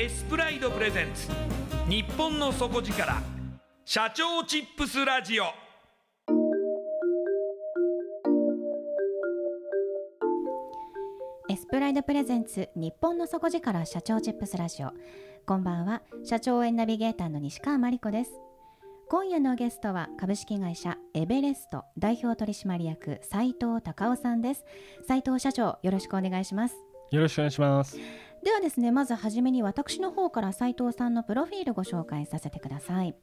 エスプライドプレゼンツ。日本の底力。社長チップスラジオ。エスプライドプレゼンツ日本の底力社長チップスラジオ。こんばんは。社長応援ナビゲーターの西川真理子です。今夜のゲストは株式会社エベレスト代表取締役斉藤隆夫さんです。斉藤社長よろしくお願いします。よろしくお願いしますではですねまず初めに私の方から斉藤さんのプロフィールご紹介させてください。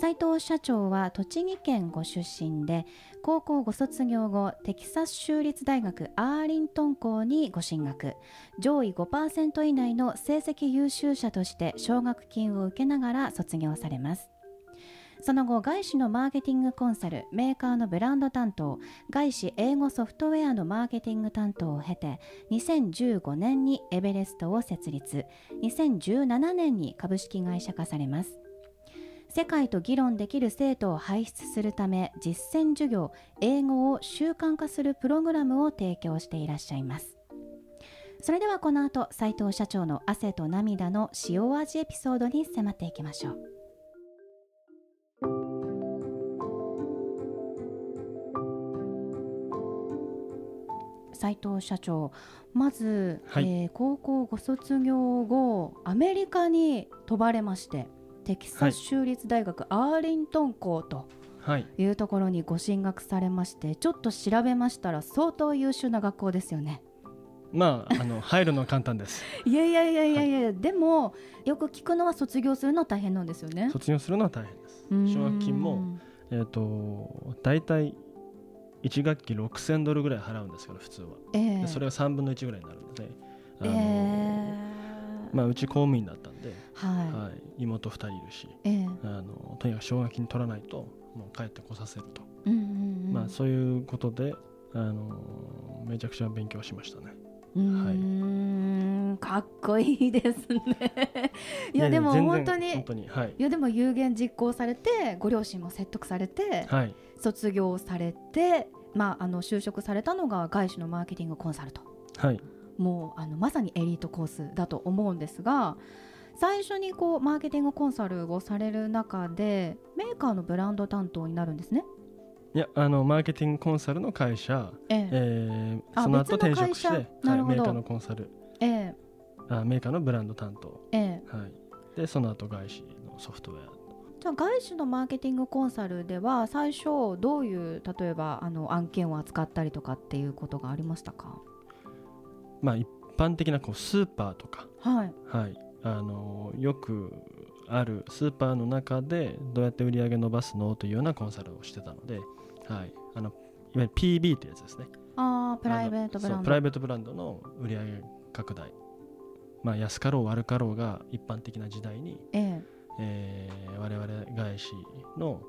斉藤社長は栃木県ご出身で高校ご卒業後テキサス州立大学アーリントン校にご進学。上位5%以内の成績優秀者として奨学金を受けながら卒業されます。その後外資のマーケティングコンサルメーカーのブランド担当外資英語ソフトウェアのマーケティング担当を経て2015年にエベレストを設立。2017年に株式会社化されます。世界と議論できる生徒を輩出するため実践授業英語を習慣化するプログラムを提供していらっしゃいます。それではこの後斉藤社長の汗と涙の塩味エピソードに迫っていきましょう。斉藤社長。まず、はい。えー高校ご卒業後アメリカに飛ばれましてテキサス州立大学アーリントン校とはい。いうところにご進学されましてちょっと調べましたら相当優秀な学校ですよね。まああの 入るのは簡単です。いやいやいやいやいや、でもよく聞くのは卒業するのは大変なんですよね。卒業するのは大変です。奨学金もえっ、と大体1学期6000ドルぐらい払うんですけど普通は、ええ。でそれが3分の1ぐらいになるのであえの、えまあうち公務員だったんで、はい、はい、妹2人いるしええ。あのとにかく奨学金取らないともう帰ってこさせると、うんうんうん。まあそういうことであのめちゃくちゃ勉強しましたね。うーんかっこいいですね。いやでも本当に本当にはい。いやでも有言実行されてご両親も説得されてはい。卒業されて、まあ、あの就職されたのが外資のマーケティングコンサルとはい。もうあのまさにエリートコースだと思うんですが最初にこうマーケティングコンサルをされる中でメーカーのブランド担当になるんですね。いやあのマーケティングコンサルの会社、ええ。えーあその後転職して、会はいメーカーのコンサル。ええ。あメーカーのブランド担当、ええ。はい、でその後外資のソフトウェアじゃあ外資のマーケティングコンサルでは最初どういう例えばあの案件を扱ったりとかっていうことがありましたか？まあ一般的なこうスーパーとか、はい。はい、あのよくあるスーパーの中でどうやって売り上げ伸ばすのというようなコンサルをしてたので、はい、あのいわゆる PB というやつですね。ああプライベートブランド。プライベートブランドの売り上げ拡大、まあ、安かろう悪かろうが一般的な時代に、えええー我々外資の、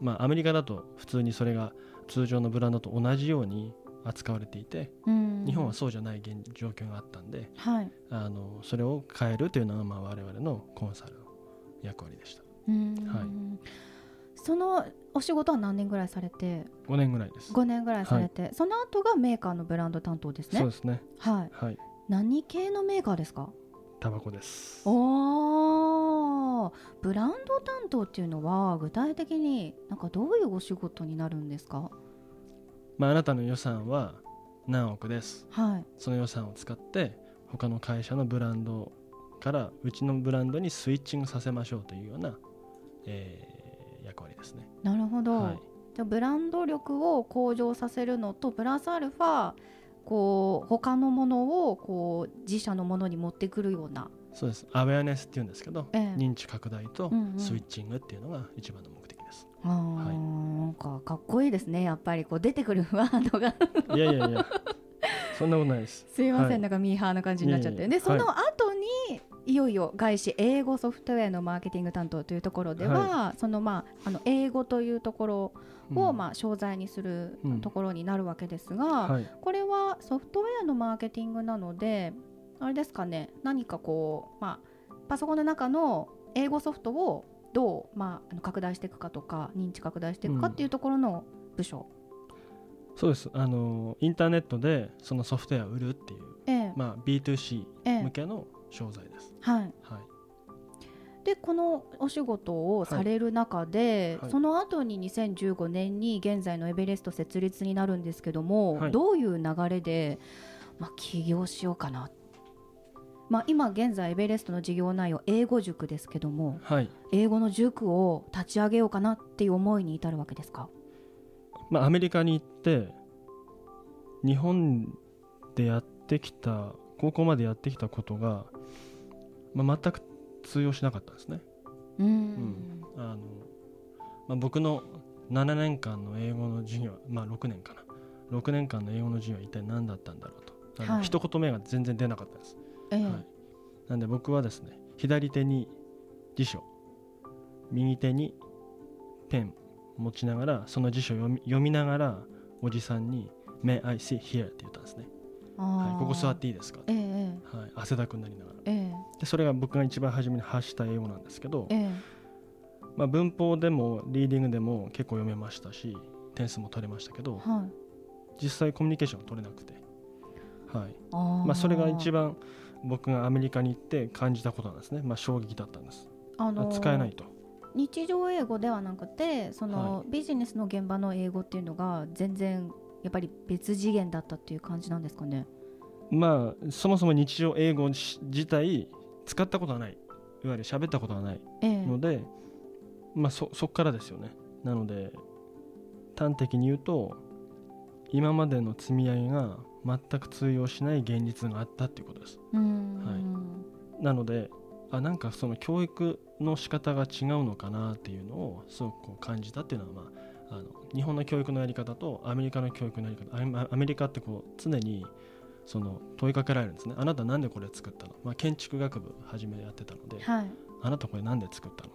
まあ、アメリカだと普通にそれが通常のブランドと同じように扱われていてうん。日本はそうじゃない現状況があったんではい。あのそれを変えるというのがまあ我々のコンサルの役割でした。うん。はい。そのお仕事は何年ぐらいされて？5年ぐらいです。5年ぐらいされて、その後がメーカーのブランド担当ですね。そうですね。はい。はい。何系のメーカーですか？タバコです。おーブランド担当っていうのは具体的になんかどういうお仕事になるんですか？まああなたの予算は何億です。はい。その予算を使って他の会社のブランドからうちのブランドにスイッチングさせましょうというような、えー役割ですね。なるほど、はい、じゃあブランド力を向上させるのとプラスアルファこう他のものをこう自社のものに持ってくるような、そうです。アウェアネスっていうんですけど、ええ。認知拡大とうんうん。スイッチングっていうのが一番の目的です。あーなんかかっこいいですね。やっぱりこう出てくるワードが。いやいやいや。そんなことないです。すいません、はい。なんかミーハーな感じになっちゃって。でそのは後に、い、よいよ外資英語ソフトウェアのマーケティング担当というところでは、そのまああの英語というところを、うん。まあ商材にするうん。ところになるわけですが、はい、これはソフトウェアのマーケティングなのであれですかね。何かこう、まあ、パソコンの中の英語ソフトをどう、まあ、拡大していくかとか認知拡大していくかっていうところの部署、そうです。あのインターネットでそのソフトウェアを売るっていう、ええ。まあ、B2C ええ。向けの商材です。はい、はい。でこのお仕事をされる中で、はい。はい。その後に2015年に現在のエベレスト設立になるんですけども、はい。どういう流れで、まあ、起業しようかな、まあ、今現在エベレストの事業内容英語塾ですけどもはい。英語の塾を立ち上げようかなっていう思いに至るわけですか？まあ、アメリカに行って日本でやってきた高校までやってきたことが、まあ、全く通用しなかったんですね。うん。あのまあ、僕の7年間の英語の授業まあ6年かな。6年間の英語の授業は一体何だったんだろうと。はい。一言目が全然出なかったです、ええ。はい、なんで僕はですね左手に辞書右手にペン持ちながらその辞書を読み読みながらおじさんに「May I sit here?」って言ったんですね、はい、ここ座っていいですか、ええはい、汗だくになりながら。ええ。でそれが僕が一番初めに発した英語なんですけど、ええ。まあ、文法でもリーディングでも結構読めましたし点数も取れましたけどはい。実際コミュニケーションが取れなくて、はい。まあ、それが一番僕がアメリカに行って感じたことなんですね、まあ、衝撃だったんです、あのーあ使えないと。日常英語ではなくてその、はビジネスの現場の英語っていうのが全然やっぱり別次元だったっていう感じなんですかね。まあそもそも日常英語し自体使ったことはない。いわゆる喋ったことはないええ。ので、まあそそっからですよね。なので端的に言うと今までの積み上げが全く通用しない現実があったっていうことです。うーんなのであなんかその教育の仕方が違うのかなっていうのをすごくこう感じたっていうのは、まあ、あの日本の教育のやり方とアメリカの教育のやり方アメアメリカってこう常にその問いかけられるんですね。あなたなんでこれ作ったの、まあ、建築学部初めやってたのではい。あなたこれなんで作ったの？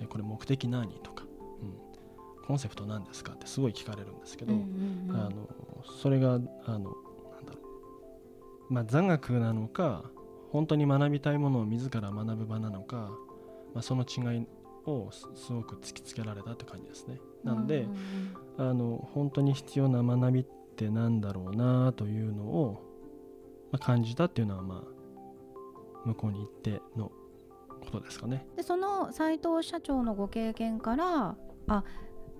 えこれ目的何？とか、うん、コンセプト何ですか？ってすごい聞かれるんですけど、あのそれがあのまあ、座学なのか本当に学びたいものを自ら学ぶ場なのか、まあ、その違いをすすごく突きつけられたって感じですね。なので、うんうんあの本当に必要な学びってなんだろうなというのを、まあ、感じたっていうのは、まあ、向こうに行ってのことですかね。でその斉藤社長のご経験からあ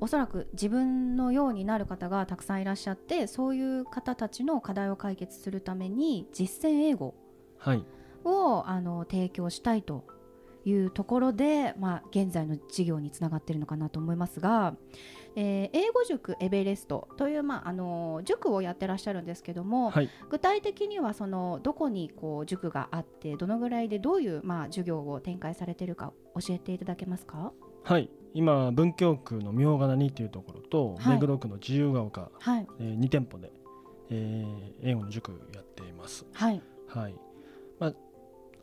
おそらく自分のようになる方がたくさんいらっしゃってそういう方たちの課題を解決するために実践英語はい、をあの提供したいというところで、まあ、現在の事業につながっているのかなと思いますがえー英語塾エベレストという、まああの塾をやってらっしゃるんですけども、はい。具体的にはそのどこにこう塾があってどのぐらいでどういう、まあ、授業を展開されているか教えていただけますか？はい。今文京区の明ヶ谷っていうところと、はい。目黒区の自由が丘、はい。えー、2店舗で、えー英語の塾やっています。はい。はい。まあ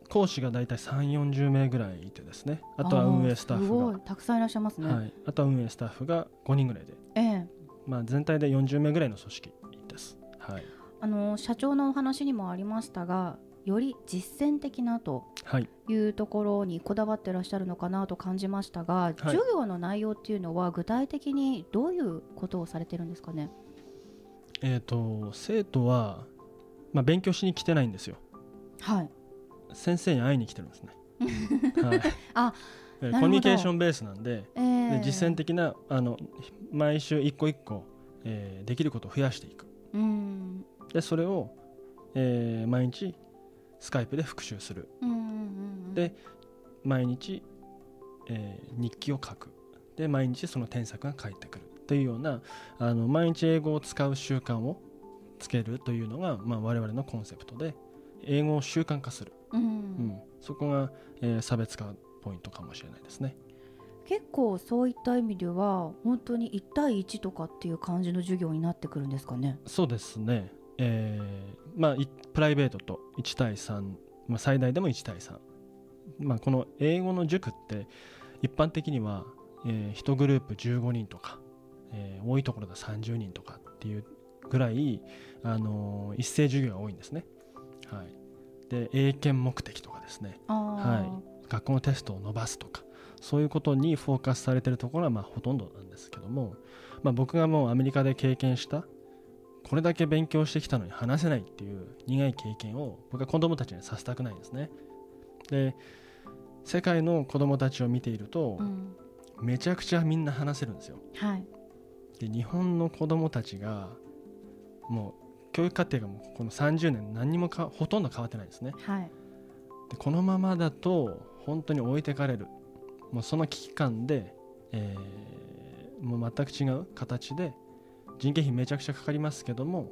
講師が大体3 4 0名ぐらいいてですね。あとは運営スタッフい。たくさんいらっしゃいますね、が、はい、あとは運営スタッフが5人ぐらいで、ええ。まあ、全体で40名ぐらいの組織です。はい、あの社長のお話にもありましたがより実践的なとはい、いうところにこだわってらっしゃるのかなと感じましたが、授業の内容っていうのは具体的にどういうことをされてるんですかね？えっ、と生徒は、まあ、勉強しに来てないんですよ。はい。先生に会いに来てるんですね。はい。あコミュニケーションベースなんでええで実践的なあの毎週一個一個、えーできることを増やしていく。うん。でそれを、えー毎日スカイプで復習する。うんうんうんで毎日、えー日記を書く。で毎日その添削が返ってくる。というようなあの毎日英語を使う習慣をつけるというのが、まあ、我々のコンセプトで英語を習慣化する、うん。うん。そこが、えー差別化ポイントかもしれないですね。結構そういった意味では本当に1対1とかっていう感じの授業になってくるんですかね？そうですね、えーまあ、いプライベートと1対3、まあ、最大でも1対3、まあ、この英語の塾って一般的には、え1グループ15人とか、えー多いところで30人とかっていうぐらい、あのー一斉授業が多いんですね。はい、で英検目的とかですね。あは学校のテストを伸ばすとかそういうことにフォーカスされてるところはまあほとんどなんですけども、まあ、僕がもうアメリカで経験したこれだけ勉強してきたのに話せないっていう苦い経験を僕は子供たちにさせたくないんですね。で世界の子供たちを見ているとあ、うん、めちゃくちゃみんな話せるんですよ。はい。で日本の子供たちがもう教育課程がもうこの30年何にもかほとんど変わってないんですね。はい。でこのままだと本当に置いてかれる。もうその危機感で、えーもう全く違う形で人件費めちゃくちゃかかりますけども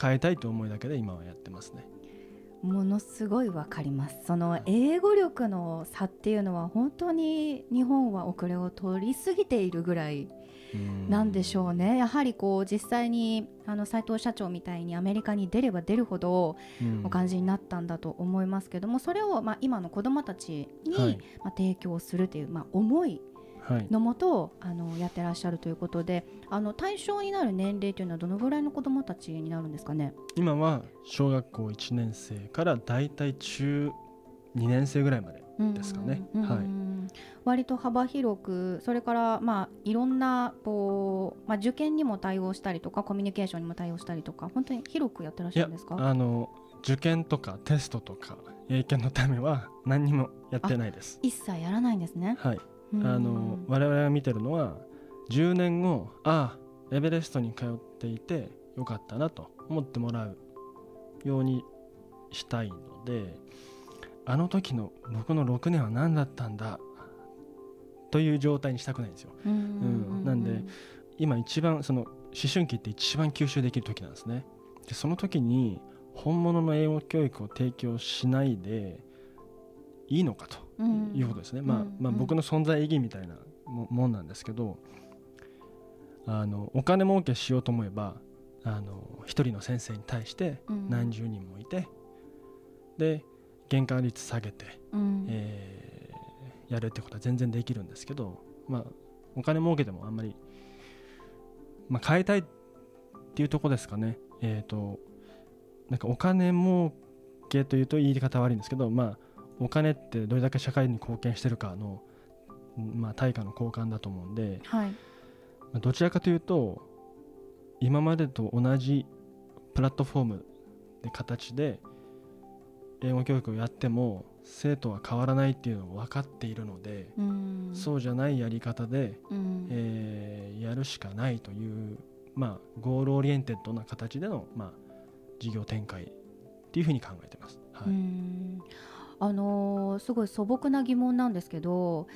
変えたいと思いだけで今はやってますね。ものすごいわかります。その英語力の差っていうのは本当に日本は遅れを取りすぎているぐらいなんでしょうね。やはりこう実際にあの斉藤社長みたいにアメリカに出れば出るほどうん。お感じになったんだと思いますけどもそれをまあ今の子どもたちにはい。まあ提供するというまあ思いのもとあのやってらっしゃるということであの対象になる年齢というのはどのぐらいの子どもたちになるんですかね？今は小学校1年生からだいたい中2年生ぐらいまでですかね。うんはい。割と幅広くそれからまあいろんなこう、まあ、受験にも対応したりとかコミュニケーションにも対応したりとか本当に広くやってらっしゃるんですか？あの受験とかテストとか英検のためは何にもやってないです。一切やらないんですね。はい。うんあの我々が見てるのは10年後ああエベレストに通っていてよかったなと思ってもらうようにしたいのであの時の僕の6年は何だったんだという状態にしたくないんですよ。うんうんなんで今一番その思春期って一番吸収できる時なんですねでその時に本物の英語教育を提供しないでいいのかとうん。いうことですね、まあうん。まあ、僕の存在意義みたいなももんなんですけどあのお金儲けしようと思えばあの一人の先生に対してうん。何十人もいて、で原価率下げて、うん。えーやるってことは全然できるんですけど、まあ、お金儲けてもあんまり、まあ、変えたいっていうとこですかね。えっ、となんかお金儲けというと言い方悪いんですけど、まあ、お金ってどれだけ社会に貢献してるかの、まあ、対価の交換だと思うんで、はい。まあどちらかというと今までと同じプラットフォームで形で英語教育をやっても生徒は変わらないっていうのを分かっているので、うん。そうじゃないやり方で、うん。えーやるしかないという、まあ、 goal oriented な形での、まあ、事業展開っていうふうに考えてます。はい。うんあのーすごい素朴な疑問なんですけど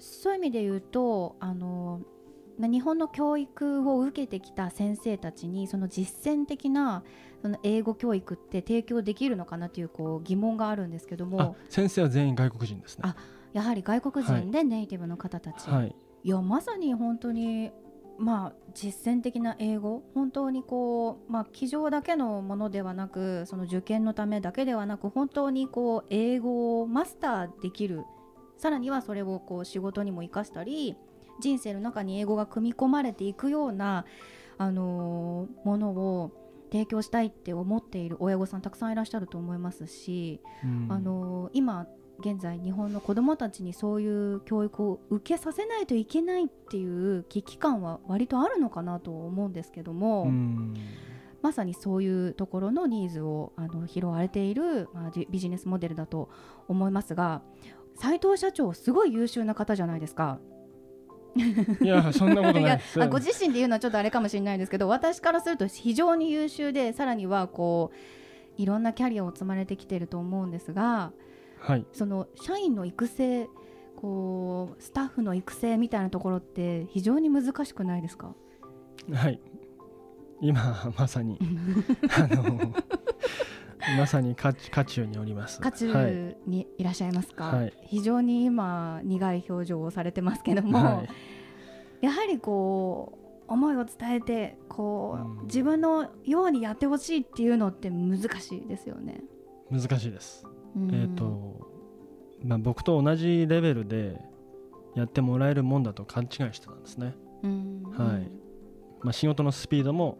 そういう意味で言うと、あのーな日本の教育を受けてきた先生たちにその実践的なその英語教育って提供できるのかなというこう疑問があるんですけどあも先生は全員外国人ですね。あやはり外国人でネイティブの方たち、はい。いやまさに本当にまあ実践的な英語本当にこうまあ机上だけのものではなくその受験のためだけではなく本当にこう英語をマスターできるさらにはそれをこう仕事にも生かしたり人生の中に英語が組み込まれていくようなあのーものを提供したいって思っている親御さんたくさんいらっしゃると思いますし、うん。あのー今現在日本の子どもたちにそういう教育を受けさせないといけないっていう危機感は割とあるのかなと思うんですけども、うん。まさにそういうところのニーズをあの拾われている、まあ、ビビジネスモデルだと思いますが斉藤社長すごい優秀な方じゃないですか。いやそんなことない。ご自身で言うのはちょっとあれかもしれないですけど私からすると非常に優秀でさらにはこういろんなキャリアを積まれてきてると思うんですがはい。その社員の育成こうスタッフの育成みたいなところって非常に難しくないですか？はい。今まさに。あのまさに渦渦中におります。渦はい中にいらっしゃいますか、はい。非常に今苦い表情をされてますけども、はい。やはりこう思いを伝えてこう、うん。自分のようにやってほしいっていうのって難しいですよね。難しいです。うんえっ、と、まあ、僕と同じレベルでやってもらえるもんだと勘違いしてたんですね、うん。はい。まあ、仕事のスピードも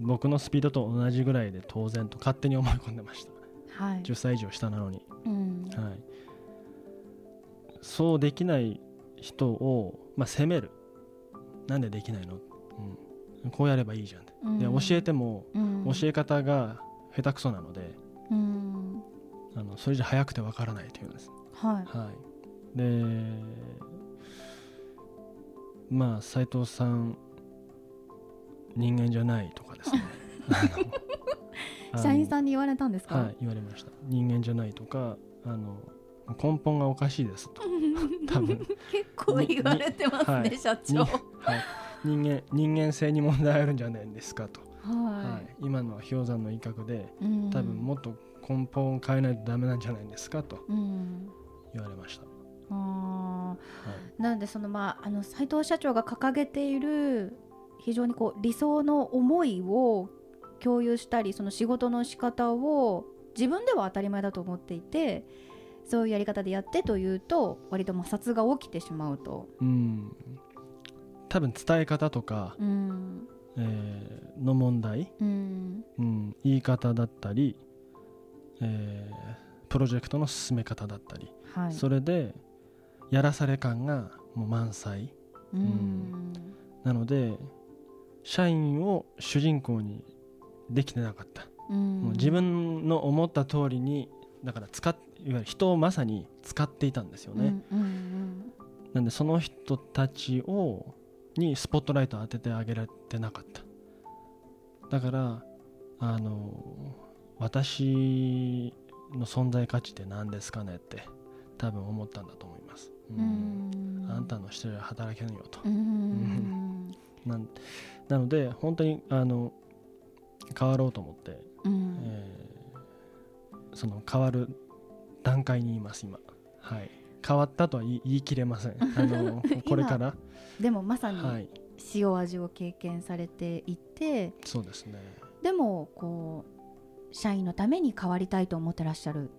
僕のスピードと同じぐらいで当然と勝手に思い込んでました。はい。10歳以上下なのに、うん。はい、そうできない人を、まあ、責める。なんでできないの、うん、こうやればいいじゃん。ってでうん教えてもうん。教え方が下手くそなのでのそれじゃ早くてわからないというんです。はい。はい、でまあ斉藤さん人間じゃないとかですね。社員さんに言われたんですか、はい言われました。人間じゃないとかあの根本がおかしいですと。多分、結構言われてますね、はい社長。にはい、人間人間性に問題あるんじゃないですかと、ははい、今のは氷山の一角でい。うん。多分もっと根本を変えないとダメなんじゃないですかとうん。言われました、あはーなのでそのまああの斉藤社長が掲げている非常にこう理想の思いを共有したりその仕事の仕方を自分では当たり前だと思っていてそういうやり方でやってというと割と摩擦が起きてしまうと。い、うん。多分伝え方とか、うん。えーの問題、うん。うん、言い方だったり、えープロジェクトの進め方だったり、はい。それでやらされ感がもう満載。うん。なので社員を主人公にできてなかった、うん。もう自分の思った通りにだから使っいわゆる人をまさに使っていたんですよね、うんうんなん。でその人たちをにスポットライトを当ててあげられてなかっただからあの私の存在価値って何ですかねって多分思ったんだと思います、ううん。んあんたのしてる働けんよと。うん。なんなので本当にあの変わろうと思って、うん。えーその変わる段階にいます今。はい。変わったとは言い切れません。あのこれから。でもまさにはい。塩味を経験されていてそうですね。でもこう社員のために変わりたいと思ってらっしゃる。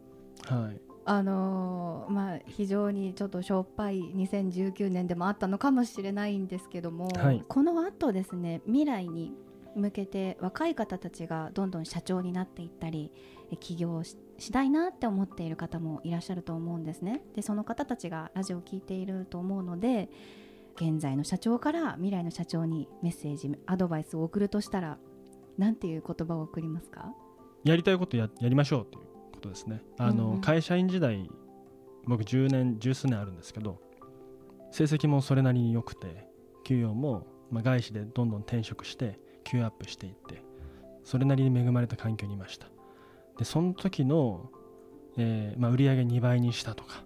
はい。あのーまあ非常にちょっとしょっぱい2019年でもあったのかもしれないんですけども、はい。この後ですね未来に向けて若い方たちがどんどん社長になっていったりえ起業ししたいなって思っている方もいらっしゃると思うんですね。でその方たちがラジオを聞いていると思うので現在の社長から未来の社長にメッセージアドバイスを送るとしたらなんていう言葉を送りますか？やりたいことややりましょうということですね。あの、うんうん。会社員時代僕10年十数年あるんですけど成績もそれなりに良くて給与も、まあ、外資でどんどん転職して給与アップしていってそれなりに恵まれた環境にいました。でその時の、えーまあ、売上2倍にしたとか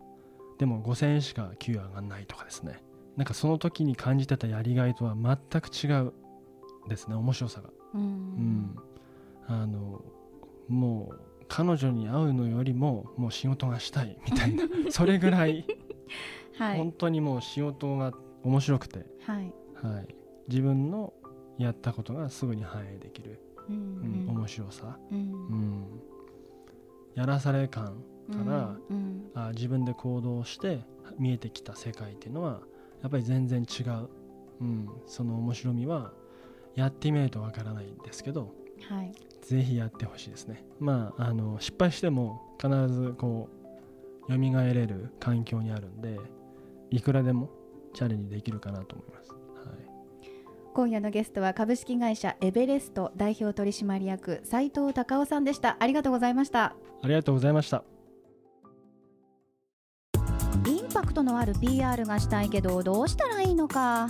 でも5000円しか給与上がんないとかですね。なんかその時に感じてたやりがいとは全く違うですね。面白さが。うん。うん、あのもう彼女に会うのよりももう仕事がしたいみたいな それぐらいはい。本当にもう仕事が面白くて、はい。はい、自分のやったことがすぐに反映できる、ううん。ん面白さ、ううん。ん、やらされ感から、うん。あ自分で行動して見えてきた世界っていうのはやっぱり全然違う、うん、その面白みはやってみないとわからないんですけどはい。ぜひやってほしいですね。まああの失敗しても必ずこう蘇れる環境にあるんでいくらでもチャレンジできるかなと思います、はい、今夜のゲストは株式会社エベレスト代表取締役斉藤隆夫さんでした。ありがとうございました。ありがとうございました。インパクトのある PR がしたいけどどうしたらいいのか